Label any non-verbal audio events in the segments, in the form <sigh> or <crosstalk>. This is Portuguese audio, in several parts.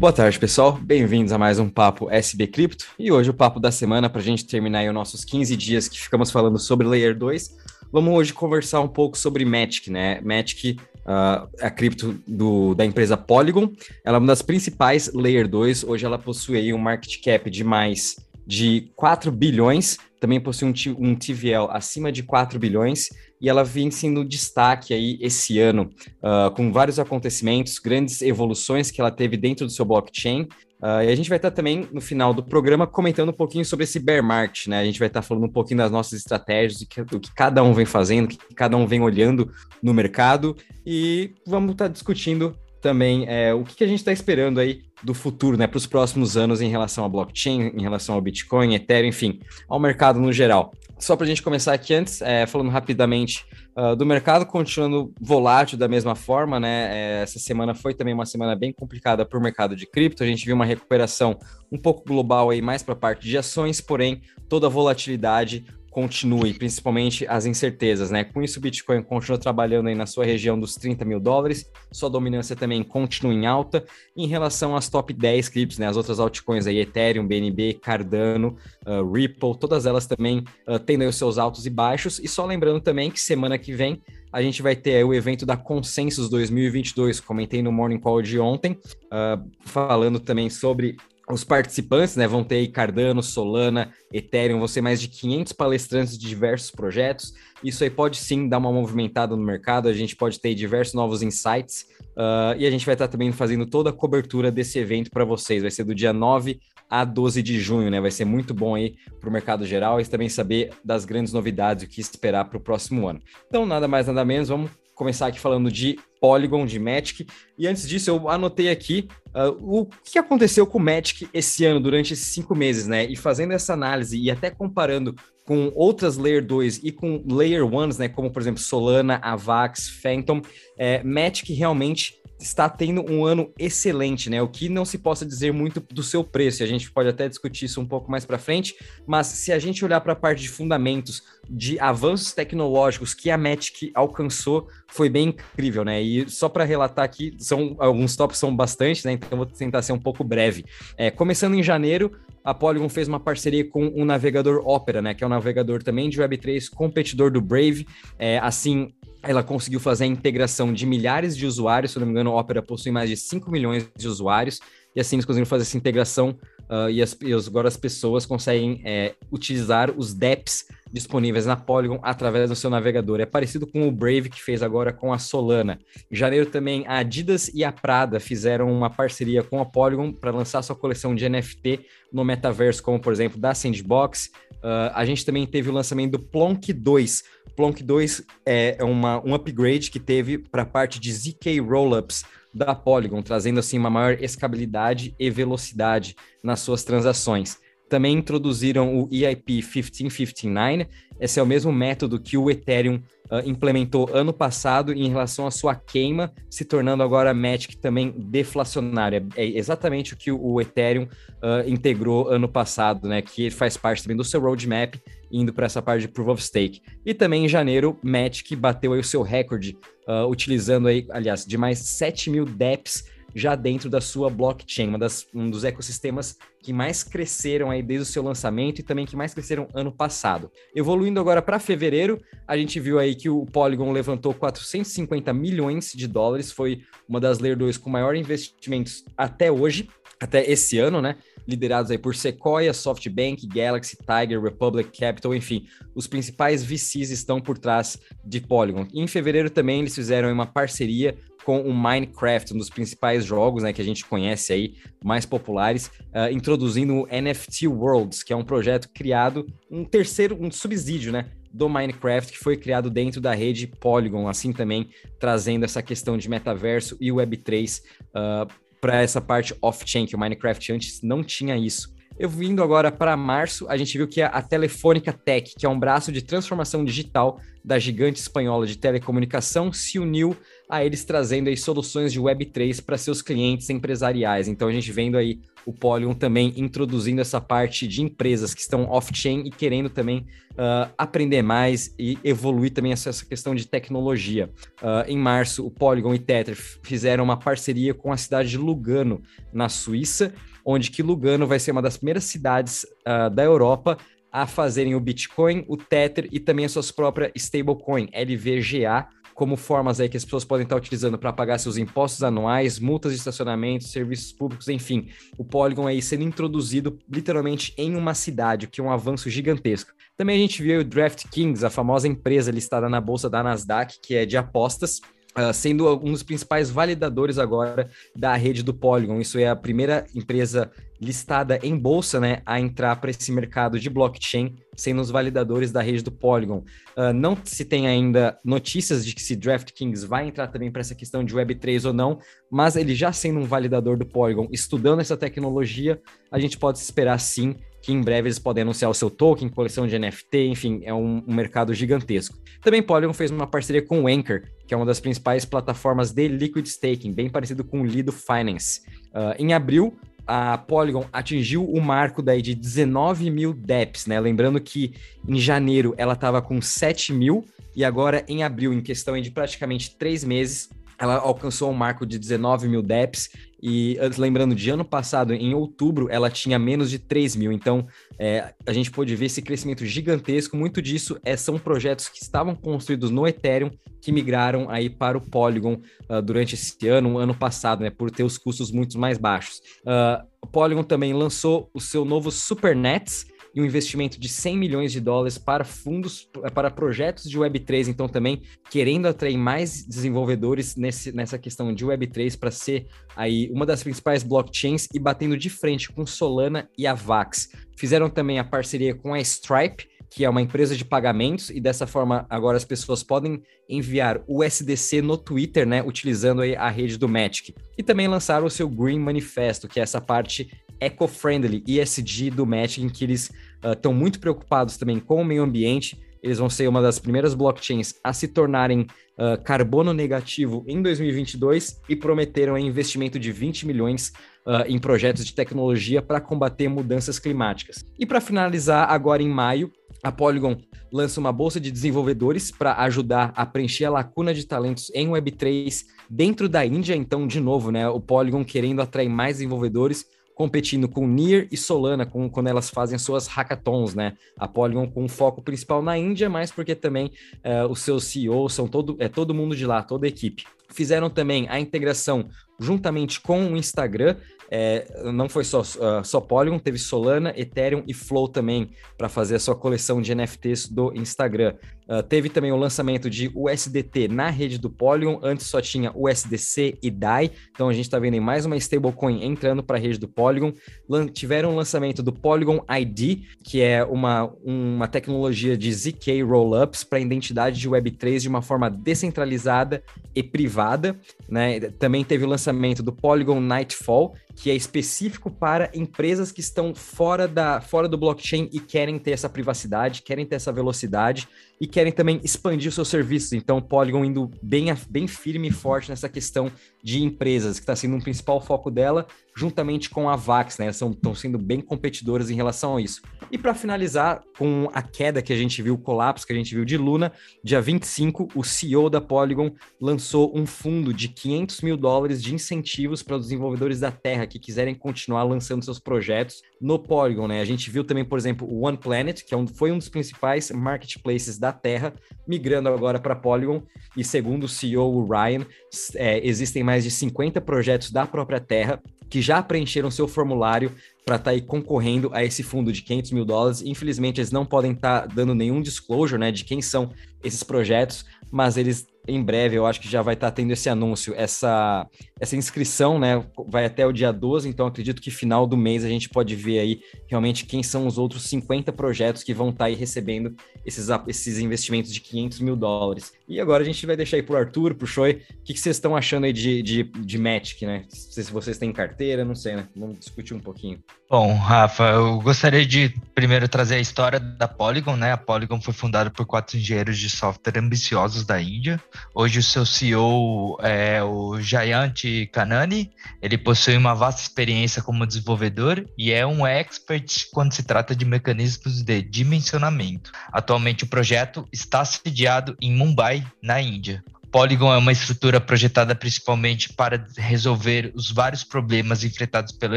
Boa tarde, pessoal. Bem-vindos a mais um Papo SB Cripto. E hoje o papo da semana, para a gente terminar os nossos 15 dias que ficamos falando sobre Layer 2, vamos hoje conversar um pouco sobre Matic, né? Matic, uh, a cripto do, da empresa Polygon, ela é uma das principais Layer 2. Hoje ela possui aí um market cap de mais de 4 bilhões, também possui um, um TVL acima de 4 bilhões e ela vem sendo destaque aí esse ano, uh, com vários acontecimentos, grandes evoluções que ela teve dentro do seu blockchain. Uh, e a gente vai estar também, no final do programa, comentando um pouquinho sobre esse bear market, né? A gente vai estar falando um pouquinho das nossas estratégias, do que, do que cada um vem fazendo, do que cada um vem olhando no mercado, e vamos estar discutindo também é, o que, que a gente está esperando aí do futuro, né, para os próximos anos em relação a blockchain, em relação ao Bitcoin, Ethereum, enfim, ao mercado no geral. Só para a gente começar aqui antes, é, falando rapidamente uh, do mercado, continuando volátil da mesma forma, né? É, essa semana foi também uma semana bem complicada para o mercado de cripto. A gente viu uma recuperação um pouco global aí, mais para a parte de ações, porém toda a volatilidade continue, principalmente as incertezas, né? Com isso, o Bitcoin continua trabalhando aí na sua região dos 30 mil dólares, sua dominância também continua em alta. Em relação às top 10 criptos, né? As outras altcoins aí, Ethereum, BNB, Cardano, uh, Ripple, todas elas também uh, tendo aí os seus altos e baixos. E só lembrando também que semana que vem a gente vai ter o evento da Consensus 2022, comentei no Morning Call de ontem, uh, falando também sobre os participantes, né, vão ter aí Cardano, Solana, Ethereum, vão ser mais de 500 palestrantes de diversos projetos. Isso aí pode sim dar uma movimentada no mercado, a gente pode ter diversos novos insights uh, e a gente vai estar também fazendo toda a cobertura desse evento para vocês. Vai ser do dia 9 a 12 de junho, né? Vai ser muito bom aí para o mercado geral e também saber das grandes novidades, o que esperar para o próximo ano. Então, nada mais, nada menos, vamos começar aqui falando de Polygon, de Matic. E antes disso, eu anotei aqui uh, o que aconteceu com o Matic esse ano, durante esses cinco meses, né? E fazendo essa análise e até comparando com outras Layer 2 e com Layer 1s, né? Como, por exemplo, Solana, Avax, Phantom, é, Matic realmente está tendo um ano excelente, né? O que não se possa dizer muito do seu preço, a gente pode até discutir isso um pouco mais para frente, mas se a gente olhar para a parte de fundamentos, de avanços tecnológicos que a Matic alcançou, foi bem incrível, né? E só para relatar aqui, são alguns tops são bastante, né? Então vou tentar ser um pouco breve. É, começando em janeiro, a Polygon fez uma parceria com o navegador Opera, né? Que é um navegador também de Web3, competidor do Brave. É, assim, ela conseguiu fazer a integração de milhares de usuários, se não me engano, a Opera possui mais de 5 milhões de usuários, e assim eles conseguiram fazer essa integração uh, e, as, e, agora as pessoas conseguem é, utilizar os DEPs disponíveis na Polygon através do seu navegador. É parecido com o Brave que fez agora com a Solana. Em janeiro também a Adidas e a Prada fizeram uma parceria com a Polygon para lançar sua coleção de NFT no metaverso, como por exemplo da Sandbox. Uh, a gente também teve o lançamento do Plonk 2. Plonk 2 é uma, um upgrade que teve para a parte de ZK Rollups da Polygon, trazendo assim uma maior escalabilidade e velocidade nas suas transações. Também introduziram o EIP 1559. Esse é o mesmo método que o Ethereum uh, implementou ano passado em relação à sua queima, se tornando agora Matic também deflacionária. É exatamente o que o Ethereum uh, integrou ano passado, né? Que faz parte também do seu roadmap, indo para essa parte de Proof of Stake. E também em janeiro, Matic bateu aí o seu recorde, uh, utilizando aí, aliás, de mais 7 mil DEPs já dentro da sua blockchain, das, um dos ecossistemas que mais cresceram aí desde o seu lançamento e também que mais cresceram ano passado. Evoluindo agora para fevereiro, a gente viu aí que o Polygon levantou 450 milhões de dólares, foi uma das Layer 2 com maior investimentos até hoje, até esse ano, né? liderados aí por Sequoia, SoftBank, Galaxy, Tiger, Republic Capital, enfim, os principais VCs estão por trás de Polygon. Em fevereiro também eles fizeram uma parceria com o Minecraft, um dos principais jogos né, que a gente conhece aí, mais populares, uh, introduzindo o NFT Worlds, que é um projeto criado, um terceiro, um subsídio, né? Do Minecraft, que foi criado dentro da rede Polygon, assim também trazendo essa questão de metaverso e Web3 uh, para essa parte off-chain, que o Minecraft antes não tinha isso. Eu vindo agora para março, a gente viu que a, Telefônica Tech, que é um braço de transformação digital da gigante espanhola de telecomunicação, se uniu a eles trazendo aí soluções de Web3 para seus clientes empresariais. Então a gente vendo aí o Polygon também introduzindo essa parte de empresas que estão off-chain e querendo também uh, aprender mais e evoluir também essa, questão de tecnologia. Uh, em março, o Polygon e Tether fizeram uma parceria com a cidade de Lugano, na Suíça, onde que Lugano vai ser uma das primeiras cidades uh, da Europa a fazerem o Bitcoin, o Tether e também as suas próprias stablecoin, LVGA, como formas aí que as pessoas podem estar utilizando para pagar seus impostos anuais, multas de estacionamento, serviços públicos, enfim. O Polygon aí sendo introduzido literalmente em uma cidade, o que é um avanço gigantesco. Também a gente viu o DraftKings, a famosa empresa listada na bolsa da Nasdaq, que é de apostas, Uh, sendo um dos principais validadores agora da rede do Polygon. Isso é a primeira empresa listada em bolsa né, a entrar para esse mercado de blockchain, sendo os validadores da rede do Polygon. Uh, não se tem ainda notícias de que se DraftKings vai entrar também para essa questão de Web3 ou não, mas ele já sendo um validador do Polygon, estudando essa tecnologia, a gente pode esperar sim que em breve eles podem anunciar o seu token, coleção de NFT, enfim, é um, um, mercado gigantesco. Também Polygon fez uma parceria com o Anchor, que é uma das principais plataformas de liquid staking, bem parecido com o Lido Finance. Uh, em abril, a Polygon atingiu o marco daí de 19 mil DEPs, né? Lembrando que em janeiro ela estava com 7 mil e agora em abril, em questão de praticamente três meses, ela alcançou um marco de 19 mil DEPs e lembrando, de ano passado, em outubro, ela tinha menos de 3 mil. Então, é, a gente pôde ver esse crescimento gigantesco. Muito disso é, são projetos que estavam construídos no Ethereum, que migraram aí para o Polygon uh, durante esse ano, ano passado, né, por ter os custos muito mais baixos. Uh, o Polygon também lançou o seu novo Supernets, e um investimento de 100 milhões de dólares para fundos, para projetos de Web3, então também querendo atrair mais desenvolvedores nesse, nessa questão de Web3 para ser aí uma das principais blockchains e batendo de frente com Solana e a Vax. Fizeram também a parceria com a Stripe, que é uma empresa de pagamentos, e dessa forma agora as pessoas podem enviar o SDC no Twitter, né, utilizando a rede do Magic. E também lançaram o seu Green Manifesto, que é essa parte eco-friendly, ESG do Match, em que eles estão uh, muito preocupados também com o meio ambiente. Eles vão ser uma das primeiras blockchains a se tornarem uh, carbono negativo em 2022 e prometeram um investimento de 20 milhões uh, em projetos de tecnologia para combater mudanças climáticas. E para finalizar, agora em maio, a Polygon lança uma bolsa de desenvolvedores para ajudar a preencher a lacuna de talentos em Web3 dentro da Índia. Então, de novo, né, o Polygon querendo atrair mais desenvolvedores competindo com Nier e Solana com, quando elas fazem suas hackathons, né? A Polygon com foco principal na Índia, mas porque também uh, os seus CEOs são todo, é todo mundo de lá, toda a equipe. Fizeram também a integração juntamente com o Instagram é, não foi só, uh, só Polygon, teve Solana, Ethereum e Flow também para fazer a sua coleção de NFTs do Instagram. Uh, teve também o lançamento de USDT na rede do Polygon, antes só tinha USDC e DAI, então a gente está vendo mais uma stablecoin entrando para a rede do Polygon. Lan tiveram o lançamento do Polygon ID, que é uma, uma tecnologia de ZK Rollups para identidade de Web3 de uma forma descentralizada e privada. Né? Também teve o lançamento do Polygon Nightfall, que é específico para empresas que estão fora, da, fora do blockchain e querem ter essa privacidade, querem ter essa velocidade e querem também expandir os seus serviços. Então, o Polygon indo bem, bem firme e forte nessa questão de empresas, que está sendo um principal foco dela, juntamente com a Vax, né? Estão sendo bem competidoras em relação a isso. E para finalizar, com a queda que a gente viu, o colapso que a gente viu de Luna, dia 25, o CEO da Polygon lançou um fundo de 500 mil dólares de incentivos para os desenvolvedores da Terra que quiserem continuar lançando seus projetos no Polygon, né? A gente viu também, por exemplo, o One Planet, que é um, foi um dos principais marketplaces da Terra, migrando agora para Polygon. E segundo o CEO o Ryan, é, existem mais de 50 projetos da própria Terra que já preencheram seu formulário para estar tá aí concorrendo a esse fundo de 500 mil dólares. Infelizmente, eles não podem estar tá dando nenhum disclosure né, de quem são esses projetos, mas eles em breve eu acho que já vai estar tá tendo esse anúncio, essa, essa inscrição, né? Vai até o dia 12, então acredito que final do mês a gente pode ver aí realmente quem são os outros 50 projetos que vão estar tá aí recebendo esses, esses investimentos de 500 mil dólares. E agora a gente vai deixar aí pro Arthur, pro Choi, o que, que vocês estão achando aí de, de, de Magic, né? Se vocês têm carteira, não sei, né? Vamos discutir um pouquinho. Bom, Rafa, eu gostaria de primeiro trazer a história da Polygon, né? A Polygon foi fundada por quatro engenheiros de software ambiciosos da Índia. Hoje o seu CEO é o Jayant Kanani. Ele possui uma vasta experiência como desenvolvedor e é um expert quando se trata de mecanismos de dimensionamento. Atualmente o projeto está sediado em Mumbai, na Índia. Polygon é uma estrutura projetada principalmente para resolver os vários problemas enfrentados pelo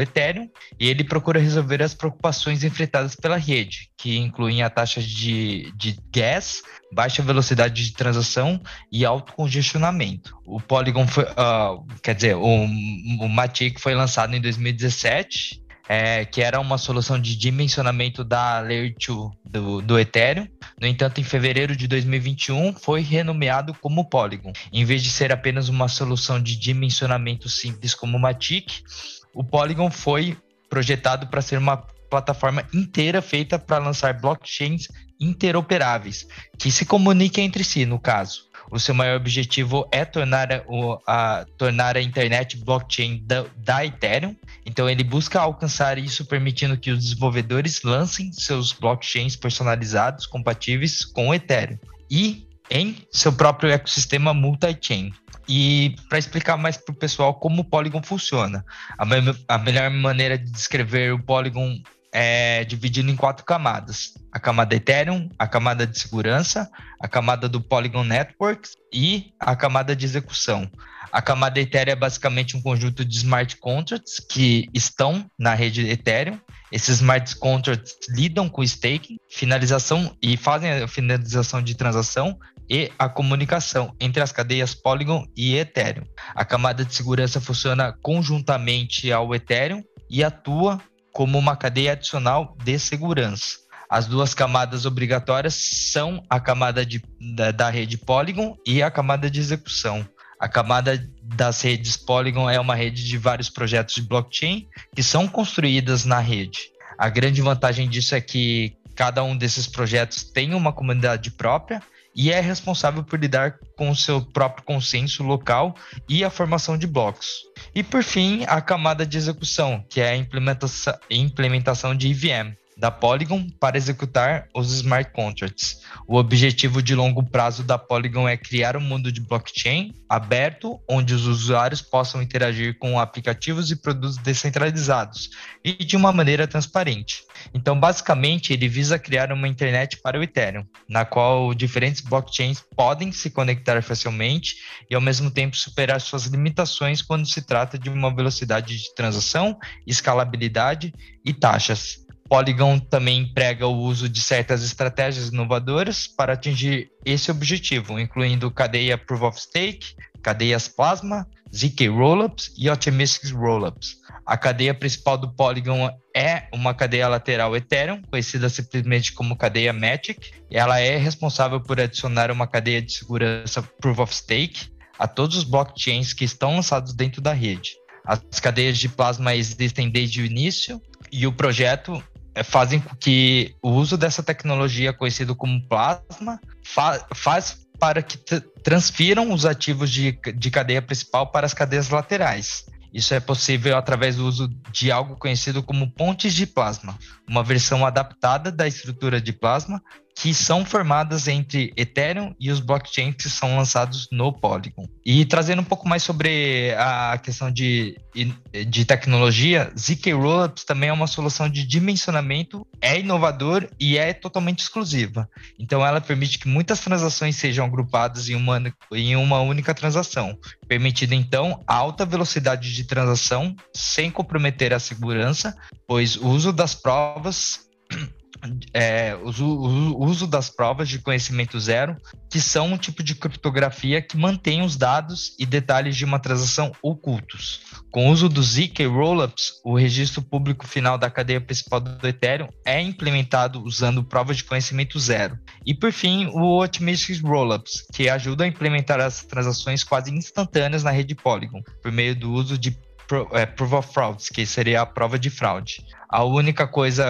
Ethereum, e ele procura resolver as preocupações enfrentadas pela rede, que incluem a taxa de, de gas, baixa velocidade de transação e alto congestionamento. O Polygon foi, uh, quer dizer, o, o Matic foi lançado em 2017 é, que era uma solução de dimensionamento da Layer 2 do, do Ethereum. No entanto, em fevereiro de 2021, foi renomeado como Polygon. Em vez de ser apenas uma solução de dimensionamento simples como Matic, o Polygon foi projetado para ser uma plataforma inteira feita para lançar blockchains interoperáveis, que se comuniquem entre si, no caso o seu maior objetivo é tornar a, a tornar a internet blockchain da, da, Ethereum. Então, ele busca alcançar isso, permitindo que os desenvolvedores lancem seus blockchains personalizados, compatíveis com o Ethereum. E em seu próprio ecossistema multi-chain. E para explicar mais para o pessoal como o Polygon funciona, a, me a melhor maneira de descrever o Polygon é dividido em quatro camadas: a camada Ethereum, a camada de segurança, a camada do Polygon Networks e a camada de execução. A camada Ethereum é basicamente um conjunto de smart contracts que estão na rede Ethereum. Esses smart contracts lidam com staking, finalização e fazem a finalização de transação e a comunicação entre as cadeias Polygon e Ethereum. A camada de segurança funciona conjuntamente ao Ethereum e atua como uma cadeia adicional de segurança. As duas camadas obrigatórias são a camada de, da, da rede Polygon e a camada de execução. A camada das redes Polygon é uma rede de vários projetos de blockchain que são construídas na rede. A grande vantagem disso é que cada um desses projetos tem uma comunidade própria e é responsável por lidar com o seu próprio consenso local e a formação de blocos. E por fim, a camada de execução, que é a implementação, de EVM da Polygon para executar os smart contracts. O objetivo de longo prazo da Polygon é criar um mundo de blockchain aberto, onde os usuários possam interagir com aplicativos e produtos descentralizados e de uma maneira transparente. Então, basicamente, ele visa criar uma internet para o Ethereum, na qual diferentes blockchains podem se conectar facilmente e, ao mesmo tempo, superar suas limitações quando se trata de uma velocidade de transação, escalabilidade e taxas. Polygon também emprega o uso de certas estratégias inovadoras para atingir esse objetivo, incluindo cadeia Proof of Stake, cadeias Plasma, ZK Rollups e Optimistic Rollups. A cadeia principal do Polygon é uma cadeia lateral Ethereum, conhecida simplesmente como cadeia Matic. Ela é responsável por adicionar uma cadeia de segurança Proof of Stake a todos os blockchains que estão lançados dentro da rede. As cadeias de plasma existem desde o início e o projeto fazem com que o uso dessa tecnologia, conhecido como plasma, fa faz para que transfiram os ativos de, de cadeia principal para as cadeias laterais. Isso é possível através do uso de algo conhecido como pontes de plasma, uma versão adaptada da estrutura de plasma que são formadas entre Ethereum e os blockchains que são lançados no Polygon. E trazendo um pouco mais sobre a questão de, de tecnologia, ZK Rollups também é uma solução de dimensionamento, é inovador e é totalmente exclusiva. Então ela permite que muitas transações sejam agrupadas em uma, em uma única transação, permitindo então alta velocidade de transação sem comprometer a segurança, pois o uso das provas é, o, uso das provas de conhecimento zero, que são um tipo de criptografia que mantém os dados e detalhes de uma transação ocultos. Com o uso do ZK Rollups, o registro público final da cadeia principal do Ethereum é implementado usando provas de conhecimento zero. E por fim, o Optimistic Rollups, que ajuda a implementar as transações quase instantâneas na rede Polygon, por meio do uso de é, Proof of Frauds, que seria a prova de fraude. A única coisa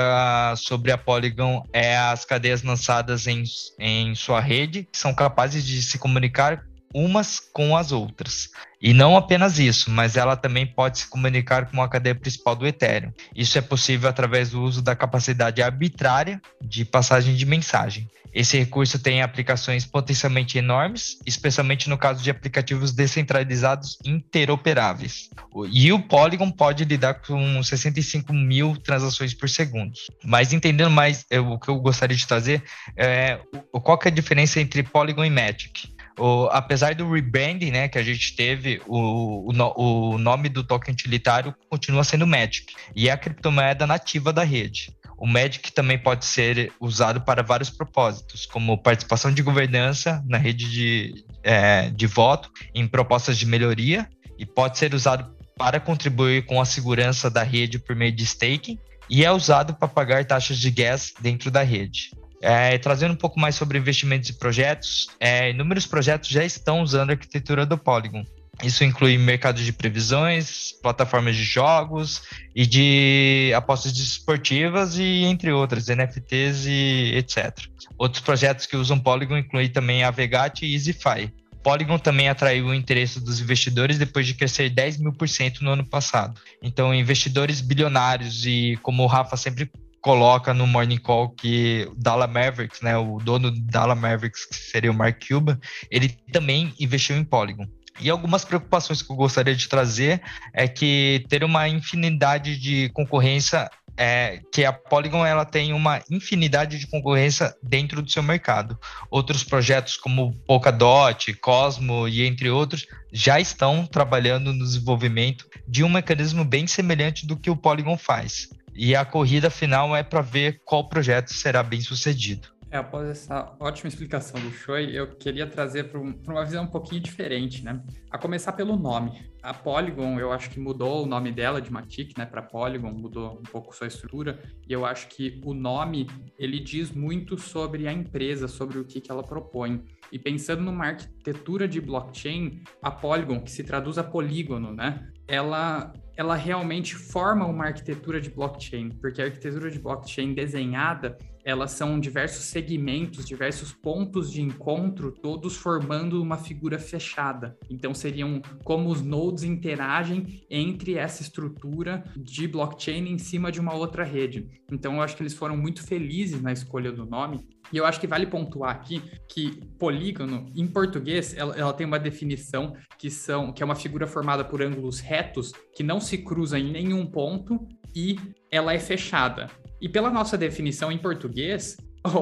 sobre a Polygon é as cadeias lançadas em, em sua rede, que são capazes de se comunicar umas com as outras. E não apenas isso, mas ela também pode se comunicar com a cadeia principal do Ethereum. Isso é possível através do uso da capacidade arbitrária de passagem de mensagem. Esse recurso tem aplicações potencialmente enormes, especialmente no caso de aplicativos descentralizados interoperáveis. E o Polygon pode lidar com 65 mil transações por segundo. Mas entendendo mais eu, o que eu gostaria de trazer, é, qual é a diferença entre Polygon e Magic? O, apesar do rebranding né, que a gente teve, o, o, o nome do token utilitário continua sendo Magic e é a criptomoeda nativa da rede. O Magic também pode ser usado para vários propósitos, como participação de governança na rede de, é, de voto, em propostas de melhoria, e pode ser usado para contribuir com a segurança da rede por meio de staking, e é usado para pagar taxas de gas dentro da rede. É, trazendo um pouco mais sobre investimentos e projetos, é, inúmeros projetos já estão usando a arquitetura do Polygon. Isso inclui mercados de previsões, plataformas de jogos e de apostas esportivas e entre outras, NFTs e etc. Outros projetos que usam Polygon incluem também a Vegat e EasyFi. Polygon também atraiu o interesse dos investidores depois de crescer 10 mil por cento no ano passado. Então, investidores bilionários e, como o Rafa sempre coloca no Morning Call que o Mavericks, né, o dono do Mavericks, que seria o Mark Cuban, ele também investiu em Polygon. E algumas preocupações que eu gostaria de trazer é que ter uma infinidade de concorrência é que a Polygon ela tem uma infinidade de concorrência dentro do seu mercado. Outros projetos como Polkadot, Cosmo e entre outros já estão trabalhando no desenvolvimento de um mecanismo bem semelhante do que o Polygon faz. E a corrida final é para ver qual projeto será bem sucedido. É, após essa ótima explicação do Choi, eu queria trazer para uma visão um pouquinho diferente, né? A começar pelo nome. A Polygon, eu acho que mudou o nome dela de Matic, né, para Polygon, mudou um pouco sua estrutura, e eu acho que o nome, ele diz muito sobre a empresa, sobre o que, que ela propõe. E pensando numa arquitetura de blockchain, a Polygon, que se traduz a polígono, né, ela ela realmente forma uma arquitetura de blockchain, porque a arquitetura de blockchain desenhada, elas são diversos segmentos, diversos pontos de encontro, todos formando uma figura fechada. Então seriam como os nodes interagem entre essa estrutura de blockchain em cima de uma outra rede. Então eu acho que eles foram muito felizes na escolha do nome, e eu acho que vale pontuar aqui que polígono, em português, ela, ela, tem uma definição que são que é uma figura formada por ângulos retos que não se cruzam em nenhum ponto e ela é fechada. E pela nossa definição em português,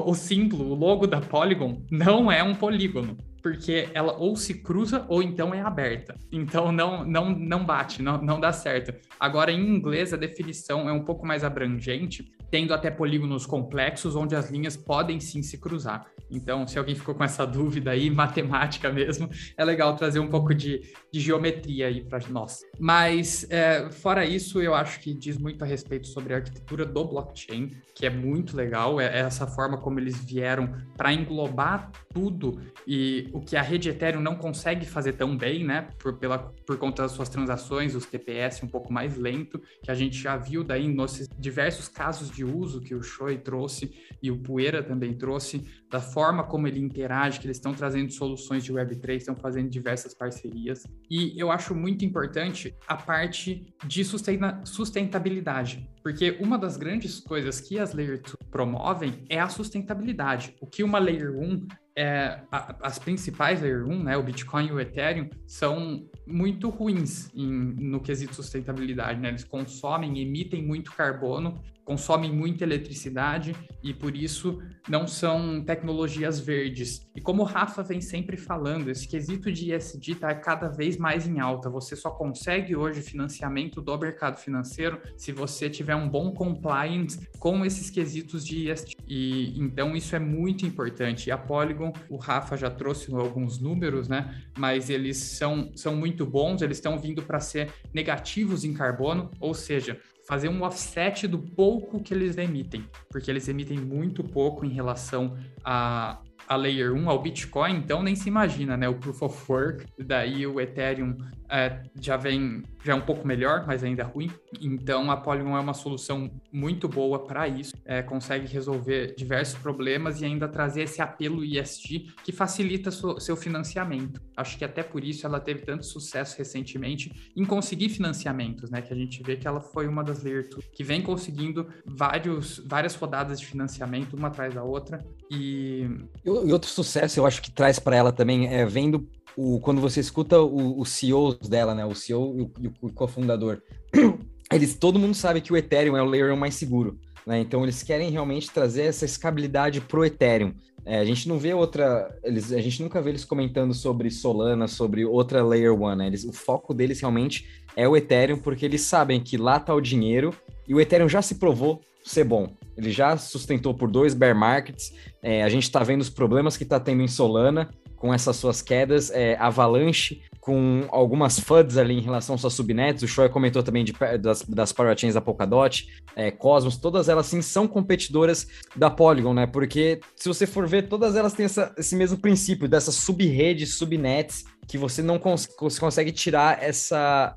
o, símbolo, o logo da Polygon não é um polígono porque ela ou se cruza ou então é aberta. Então não não não bate, não, não dá certo. Agora em inglês a definição é um pouco mais abrangente, tendo até polígonos complexos onde as linhas podem sim se cruzar. Então, se alguém ficou com essa dúvida aí, <laughs> matemática mesmo, é legal trazer um pouco de, de geometria aí para nós. Mas, é, fora isso, eu acho que diz muito a respeito sobre a arquitetura do blockchain, que é muito legal, é, é essa forma como eles vieram para englobar tudo e o que a rede Ethereum não consegue fazer tão bem, né, por, pela, por conta das suas transações, os TPS um pouco mais lento, que a gente já viu daí nos diversos casos de uso que o Choi trouxe e o Poeira também trouxe, da forma como ele interage, que eles estão trazendo soluções de Web3, estão fazendo diversas parcerias. E eu acho muito importante a parte de sustentabilidade, porque uma das grandes coisas que as Layer 2 promovem é a sustentabilidade. O que uma Layer 1 é, a, as principais Layer 1, né, o Bitcoin e o Ethereum, são muito ruins em, no quesito sustentabilidade. Né? Eles consomem, emitem muito carbono consomem muita eletricidade e por isso não são tecnologias verdes. E como o Rafa vem sempre falando, esse quesito de ESG está cada vez mais em alta. Você só consegue hoje financiamento do mercado financeiro se você tiver um bom compliance com esses quesitos de ESG. E então isso é muito importante. E a Polygon, o Rafa já trouxe alguns números, né? Mas eles são, são muito bons, eles estão vindo para ser negativos em carbono, ou seja, fazer um offset do pouco que eles emitem, porque eles emitem muito pouco em relação a, a Layer 1 ao Bitcoin, então nem se imagina, né? O Proof of Work, daí o Ethereum é, já vem, já é um pouco melhor, mas ainda ruim. Então a Polygon é uma solução muito boa para isso, é, consegue resolver diversos problemas e ainda trazer esse apelo ESG que facilita seu, seu financiamento. Acho que até por isso ela teve tanto sucesso recentemente em conseguir financiamentos, né? Que a gente vê que ela foi uma das Layer 2 que vem conseguindo vários, várias rodadas de financiamento uma atrás da outra e... e outro sucesso eu acho que traz para ela também é vendo o, quando você escuta os CEOs dela, né, o CEO e o, o cofundador, <clears throat> eles todo mundo sabe que o Ethereum é o layer mais seguro, né? Então eles querem realmente trazer essa escabilidade pro Ethereum. É, a gente não vê outra, eles, a gente nunca vê eles comentando sobre Solana, sobre outra layer one, né? Eles, o foco deles realmente é o Ethereum, porque eles sabem que lá tá o dinheiro e o Ethereum já se provou ser bom. Ele já sustentou por dois bear markets. É, a gente está vendo os problemas que está tendo em Solana com essas suas quedas, é, Avalanche com algumas FUDs ali em relação às suas subnets, o Shoy comentou também de, das, das parachains da Polkadot, é, Cosmos, todas elas sim são competidoras da Polygon, né? Porque se você for ver, todas elas têm essa, esse mesmo princípio dessas sub-redes, subnets, que você não cons consegue tirar essa,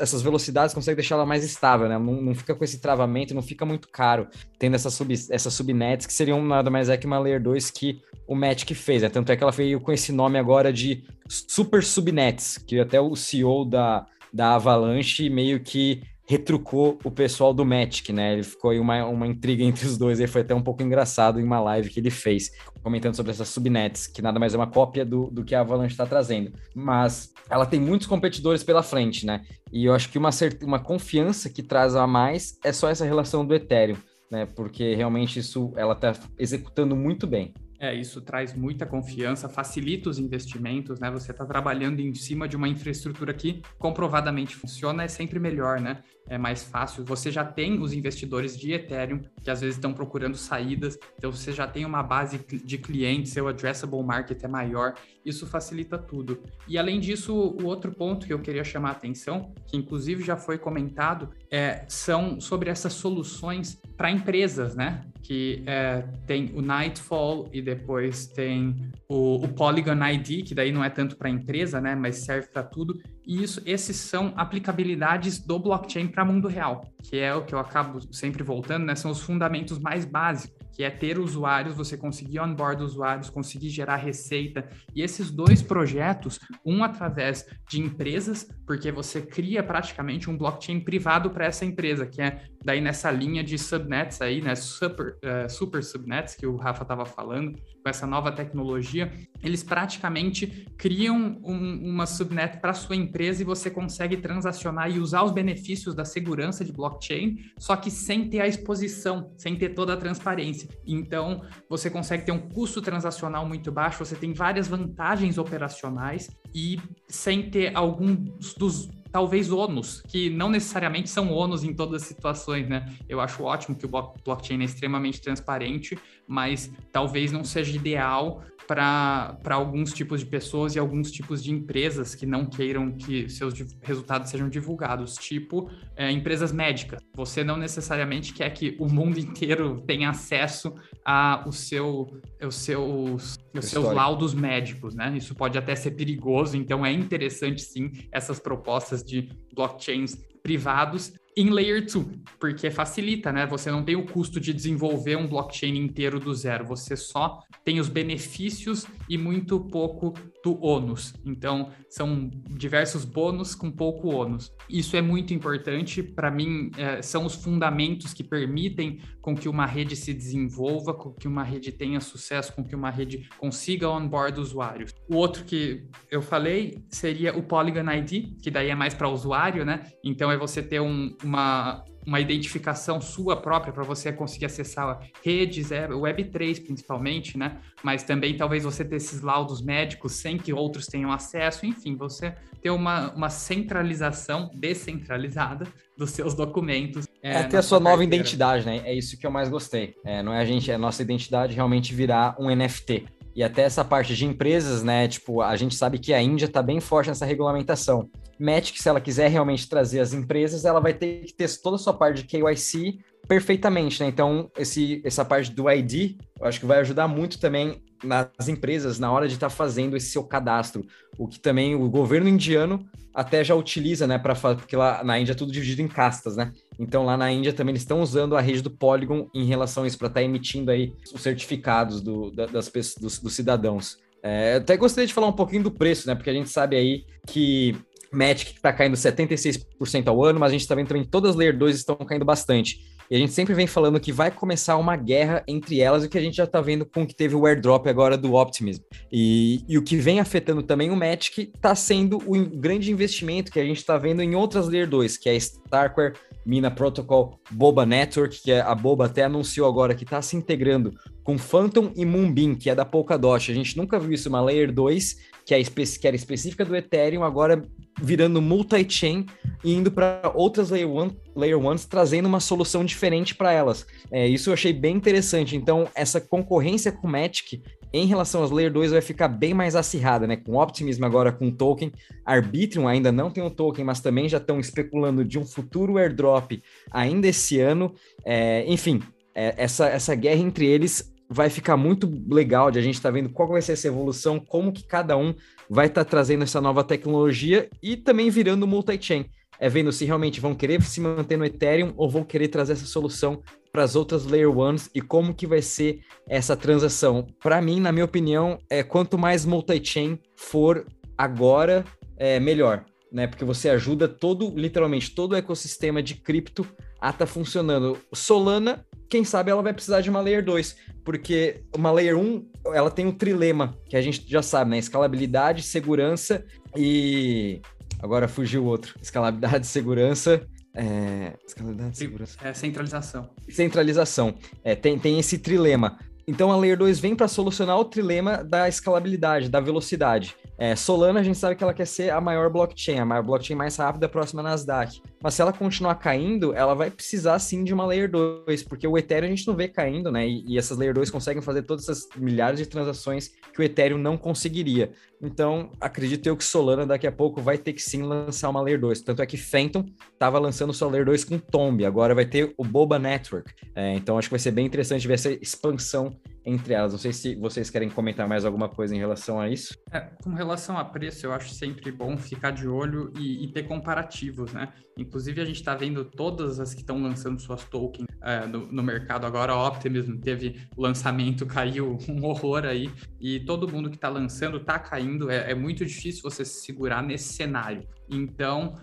essas velocidades, consegue deixar ela mais estável, né? Não, não, fica com esse travamento, não fica muito caro tendo essas, sub, subnets, que seriam nada mais é que uma Layer 2 que o Magic fez, né? Tanto é que ela veio com esse nome agora de Super Subnets, que até o CEO da, da Avalanche meio que retrucou o pessoal do Magic, né? Ele ficou aí uma, uma intriga entre os dois, e foi até um pouco engraçado em uma live que ele fez, comentando sobre essas subnets, que nada mais é uma cópia do, do que a Avalanche está trazendo. Mas ela tem muitos competidores pela frente, né? E eu acho que uma, uma confiança que traz a mais é só essa relação do Ethereum, né? Porque realmente isso ela está executando muito bem. É, isso traz muita confiança, facilita os investimentos, né? Você está trabalhando em cima de uma infraestrutura que comprovadamente funciona, é sempre melhor, né? É mais fácil. Você já tem os investidores de Ethereum que às vezes estão procurando saídas, então você já tem uma base de clientes, seu addressable market é maior, isso facilita tudo. E além disso, o outro ponto que eu queria chamar a atenção, que inclusive já foi comentado, é, são sobre essas soluções para empresas, né? Que é, tem o Nightfall e depois tem o, o Polygon ID, que daí não é tanto para empresa, né? Mas serve para tudo. E isso, esses são aplicabilidades do blockchain para mundo real, que é o que eu acabo sempre voltando, né? São os fundamentos mais básicos que é ter usuários, você conseguir onboard usuários, conseguir gerar receita. E esses dois projetos, um através de empresas, porque você cria praticamente um blockchain privado para essa empresa, que é daí nessa linha de subnets aí, né, super, uh, super subnets que o Rafa estava falando, com essa nova tecnologia, eles praticamente criam um, uma subnet para sua empresa e você consegue transacionar e usar os benefícios da segurança de blockchain, só que sem ter a exposição, sem ter toda a transparência. Então, você consegue ter um custo transacional muito baixo, você tem várias vantagens operacionais e sem ter alguns dos talvez ônus, que não necessariamente são ônus em todas as situações, né? Eu acho ótimo que o blockchain é extremamente transparente, mas talvez não seja ideal para alguns tipos de pessoas e alguns tipos de empresas que não queiram que seus resultados sejam divulgados, tipo é, empresas médicas. Você não necessariamente quer que o mundo <laughs> inteiro tenha acesso a o seu, os seus, os seus laudos médicos, né? Isso pode até ser perigoso, então é interessante sim essas propostas de blockchains privados em Layer 2, porque facilita, né? Você não tem o custo de desenvolver um blockchain inteiro do zero, você só tem os benefícios e muito pouco do ônus. Então, são diversos bônus com pouco ônus. Isso é muito importante, para mim, é, são os fundamentos que permitem com que uma rede se desenvolva, com que uma rede tenha sucesso, com que uma rede consiga onboard usuários. O outro que eu falei seria o Polygon ID, que daí é mais para usuário, né? Então, é você ter um uma, uma identificação sua própria para você conseguir acessar redes, é, Web3 principalmente, né? Mas também talvez você ter esses laudos médicos sem que outros tenham acesso, enfim, você ter uma, uma centralização descentralizada dos seus documentos. É, é ter a sua nova identidade, né? É isso que eu mais gostei. É, não é a gente, é a nossa identidade realmente virar um NFT. E até essa parte de empresas, né? Tipo, a gente sabe que a Índia está bem forte nessa regulamentação. Matic, se ela quiser realmente trazer as empresas, ela vai ter que ter toda a sua parte de KYC perfeitamente, né? Então, esse, essa parte do ID, eu acho que vai ajudar muito também nas empresas na hora de estar tá fazendo esse seu cadastro, o que também o governo indiano até já utiliza, né, para porque lá na Índia é tudo dividido em castas, né? Então lá na Índia também eles estão usando a rede do Polygon em relação a isso para estar tá emitindo aí os certificados do, das pessoas, dos, dos cidadãos. É, até gostaria de falar um pouquinho do preço, né? Porque a gente sabe aí que Magic está caindo 76% ao ano, mas a gente está vendo também que todas as Layer 2 estão caindo bastante. E a gente sempre vem falando que vai começar uma guerra entre elas, o que a gente já está vendo com o que teve o airdrop agora do Optimism. E, e o que vem afetando também o Magic está sendo o grande investimento que a gente está vendo em outras Layer 2, que é Starkware, Mina Protocol, Boba Network, que é, a Boba até anunciou agora que está se integrando com Phantom e Moonbeam, que é da Polkadot. A gente nunca viu isso, uma Layer 2, que, é que era específica do Ethereum, agora virando multi-chain e indo para outras layer, one, layer ones, trazendo uma solução diferente para elas. É, isso eu achei bem interessante. Então, essa concorrência com o Matic em relação às Layer 2 vai ficar bem mais acirrada, né? Com Optimism agora com token, Arbitrium ainda não tem um token, mas também já estão especulando de um futuro airdrop ainda esse ano. É, enfim, é, essa, essa guerra entre eles vai ficar muito legal de a gente estar tá vendo qual vai ser essa evolução, como que cada um vai estar tá trazendo essa nova tecnologia e também virando multi-chain. É vendo se realmente vão querer se manter no Ethereum ou vão querer trazer essa solução para as outras Layer Ones e como que vai ser essa transação. Para mim, na minha opinião, é quanto mais multi-chain for agora, é melhor, né? Porque você ajuda todo, literalmente, todo o ecossistema de cripto a estar tá funcionando. Solana quem sabe ela vai precisar de uma Layer 2, porque uma Layer 1, ela tem um trilema, que a gente já sabe, né? Escalabilidade, segurança e... Agora fugiu outro. Escalabilidade, segurança... É... Escalabilidade, segurança... É, centralização. Centralização. É, tem, tem esse trilema. Então a Layer 2 vem para solucionar o trilema da escalabilidade, da velocidade. É, Solana, a gente sabe que ela quer ser a maior blockchain, a maior blockchain mais rápida próxima Nasdaq. Mas se ela continuar caindo, ela vai precisar sim de uma Layer 2, porque o Ethereum a gente não vê caindo, né? E, e essas Layer 2 conseguem fazer todas essas milhares de transações que o Ethereum não conseguiria. Então, acredito eu que Solana daqui a pouco vai ter que sim lançar uma Layer 2. Tanto é que Phantom estava lançando sua Layer 2 com Tomb, agora vai ter o Boba Network. É, então, acho que vai ser bem interessante ver essa expansão entre elas. Não sei se vocês querem comentar mais alguma coisa em relação a isso. É, com relação a preço, eu acho sempre bom ficar de olho e, e ter comparativos, né? Inclusive, a gente está vendo todas as que estão lançando suas tokens é, no, no, mercado agora. A Optimism teve lançamento, <laughs> caiu um horror aí, e todo mundo que está lançando está caindo. É, é, muito difícil você se segurar nesse cenário. Então,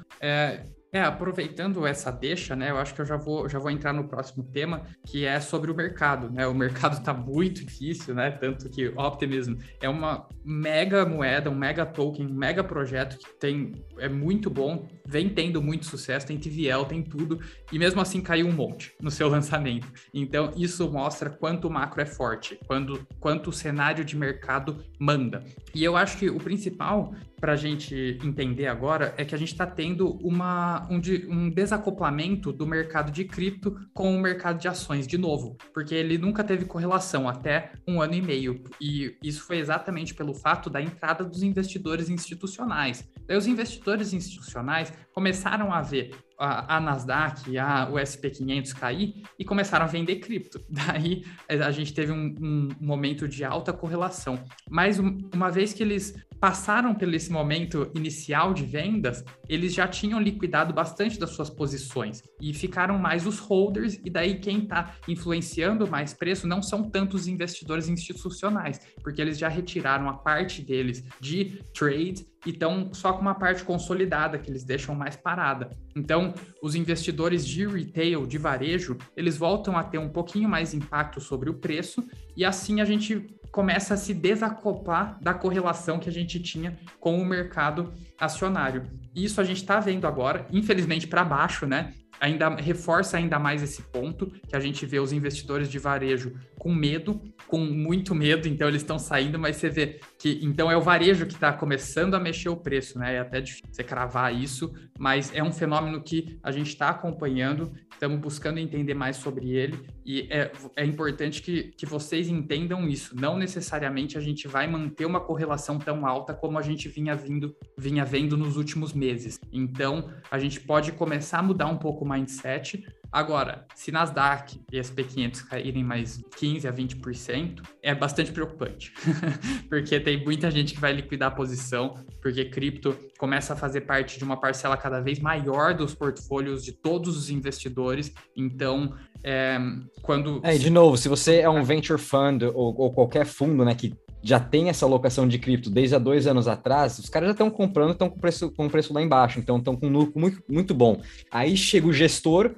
é, aproveitando essa deixa, né, eu acho que eu já vou, já vou entrar no próximo tema, que é sobre o mercado, né? O mercado está muito difícil, né? Tanto que Optimism é uma mega moeda, um mega token, um mega projeto que tem é muito bom, vem tendo muito sucesso, tem TVL, tem tudo, e mesmo assim caiu um monte no seu <laughs> lançamento. Então, isso mostra quanto o macro é forte, quando, quanto o cenário de mercado manda. E eu acho que o principal para a gente entender agora é que a gente está tendo uma, um, um, desacoplamento do mercado de cripto com o mercado de ações de novo, porque ele nunca teve correlação até um ano e meio. E isso foi exatamente pelo fato da entrada dos investidores institucionais. Daí os investidores institucionais começaram a ver a, a Nasdaq, a, o SP500 cair e começaram a vender cripto. <laughs> Daí a gente teve um, um momento de alta correlação. Mas um, uma vez que eles passaram por esse momento inicial de vendas, eles já tinham liquidado bastante das suas posições e ficaram mais os holders, e daí quem está influenciando mais preço não são tantos investidores institucionais, porque eles já retiraram a parte deles de trade e estão só com uma parte consolidada que eles deixam mais parada. Então, os investidores de retail, de varejo, eles voltam a ter um pouquinho mais impacto sobre o preço e assim a gente começa a se desacoplar da correlação que a gente tinha com o mercado acionário. Isso a gente está vendo agora, infelizmente para baixo, né? Ainda reforça ainda mais esse ponto que a gente vê os investidores de varejo com medo, com muito medo, então eles estão saindo, mas você vê que então é o varejo que está começando a mexer o preço, né? É até difícil você cravar isso, mas é um fenômeno que a gente está acompanhando, estamos buscando entender mais sobre ele e é, é importante que, que vocês entendam isso. Não necessariamente a gente vai manter uma correlação tão alta como a gente vinha vindo, vinha vendo nos últimos meses. Então, a gente pode começar a mudar um pouco o mindset, Agora, se Nasdaq e SP500 caírem mais 15 a 20%, é bastante preocupante, <laughs> porque tem muita gente que vai liquidar a posição, porque cripto começa a fazer parte de uma parcela cada vez maior dos portfólios de todos os investidores. Então, é, quando. É, de novo, se você é um venture fund ou, ou qualquer fundo né, que já tem essa alocação de cripto desde há dois anos atrás, os caras já estão comprando, estão com preço, com preço lá embaixo, então estão com um lucro muito, muito bom. Aí chega o gestor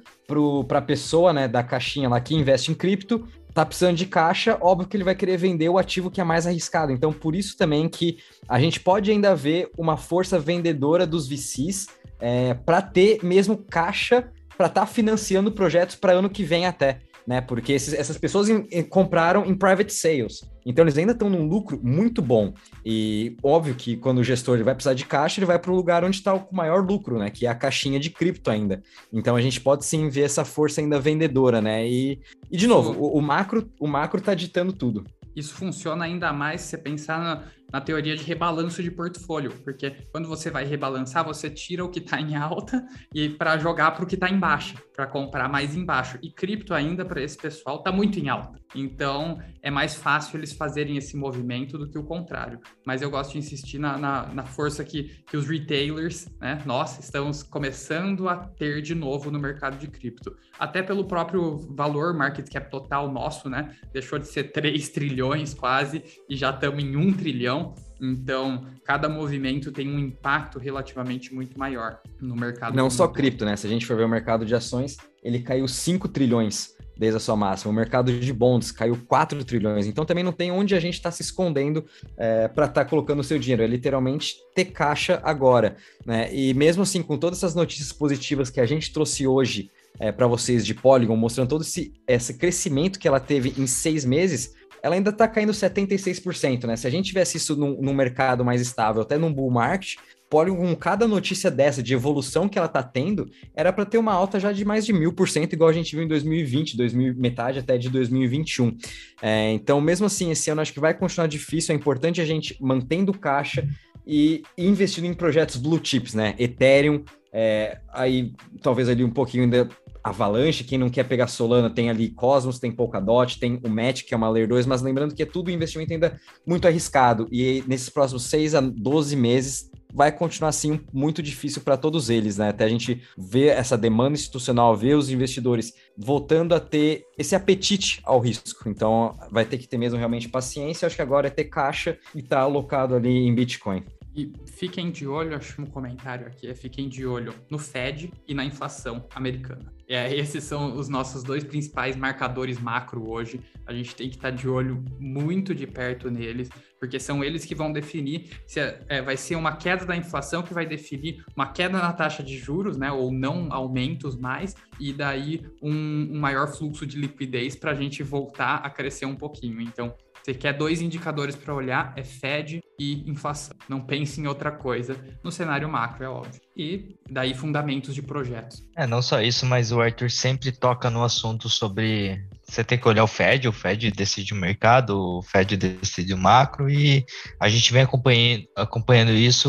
para a pessoa né, da caixinha lá que investe em cripto, tá precisando de caixa, óbvio que ele vai querer vender o ativo que é mais arriscado. Então, por isso também que a gente pode ainda ver uma força vendedora dos VCs é, para ter mesmo caixa para estar tá financiando projetos para ano que vem até né? Porque esses, essas pessoas em, em, compraram em private sales. Então eles ainda estão num lucro muito bom. E óbvio que quando o gestor ele vai precisar de caixa, ele vai para o lugar onde está o maior lucro, né? Que é a caixinha de cripto ainda. Então a gente pode sim ver essa força ainda vendedora, né? E, e de novo, o, o macro o macro está ditando tudo. Isso funciona ainda mais se você pensar na, na teoria de rebalanço de portfólio, porque quando você vai rebalançar, você tira o que está em alta e para jogar para o que está em baixa, para comprar mais embaixo. E cripto ainda para esse pessoal está muito em alta. Então é mais fácil eles fazerem esse movimento do que o contrário. Mas eu gosto de insistir na, na, na força que, que os retailers, né, nós estamos começando a ter de novo no mercado de cripto. Até pelo próprio valor market cap total nosso, né? Deixou de ser <laughs> 3 trilhões quase e já estamos em 1 trilhão trilhão. Então, cada movimento tem um impacto relativamente muito maior no mercado. Não só cripto, né? Se a gente for ver o mercado de ações, ele caiu 5 trilhões desde a sua máxima. O mercado de bonds caiu 4 trilhões. Então também não tem onde a gente está se escondendo é, para estar tá colocando o seu dinheiro. É literalmente ter caixa agora. Né? E mesmo assim, com todas essas notícias positivas que a gente trouxe hoje é, para vocês de Polygon, mostrando todo esse, esse crescimento que ela teve em seis meses, ela ainda está caindo 76%, né? Se a gente tivesse isso num, num mercado mais estável, até num bull market, Polygon, cada notícia dessa de evolução que ela está tendo, era para ter uma alta já de mais de mil por cento, igual a gente viu em 2020, 2000, metade até de 2021. É, então, mesmo assim, esse ano acho que vai continuar difícil. É importante a gente mantendo caixa e investindo em projetos blue chips, né? Ethereum, é, aí talvez ali um pouquinho ainda Avalanche, quem não quer pegar Solana tem ali Cosmos, tem Polkadot, tem o Match, que é uma Layer 2, mas lembrando que é tudo investimento ainda muito arriscado, e nesses próximos 6 a 12 meses vai continuar assim muito difícil para todos eles, né? Até a gente ver essa demanda institucional, ver os investidores voltando a ter esse apetite ao risco. Então vai ter que ter mesmo realmente paciência, acho que agora é ter caixa e estar tá alocado ali em Bitcoin. E fiquem de olho, acho um comentário aqui, é fiquem de olho no Fed e na inflação americana. É, esses são os nossos dois principais marcadores macro hoje. A gente tem que estar tá de olho muito de perto neles, porque são eles que vão definir se é, é, vai ser uma queda da inflação que vai definir uma queda na taxa de juros, né, ou não aumentos mais, e daí um, um maior fluxo de liquidez para a gente voltar a crescer um pouquinho. Então, você quer dois indicadores para olhar, é Fed e inflação. Não pense em outra coisa no cenário macro, é óbvio. E daí fundamentos de projetos. É, não só isso, mas o Arthur sempre toca no assunto sobre você tem que olhar o Fed, o Fed decide o mercado, o Fed decide o macro e a gente vem acompanhando, acompanhando isso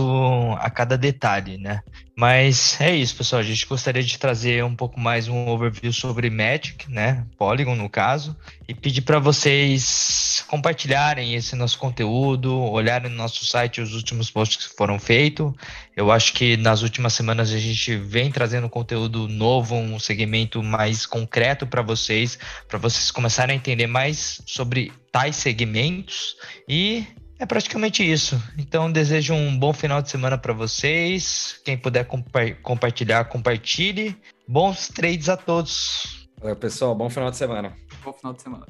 a cada detalhe, né? Mas é isso, pessoal. A gente gostaria de trazer um pouco mais um overview sobre Magic, né? Polygon, no caso, e pedir para vocês compartilharem esse nosso conteúdo, olharem no nosso site os últimos posts que foram feitos. Eu acho que nas últimas semanas a gente vem trazendo conteúdo novo, um segmento mais concreto para vocês, para vocês começarem a entender mais sobre tais segmentos e é praticamente isso. Então, desejo um bom final de semana para vocês. Quem puder compa compartilhar, compartilhe. Bons trades a todos. Valeu, pessoal. Bom final de semana. Bom final de semana.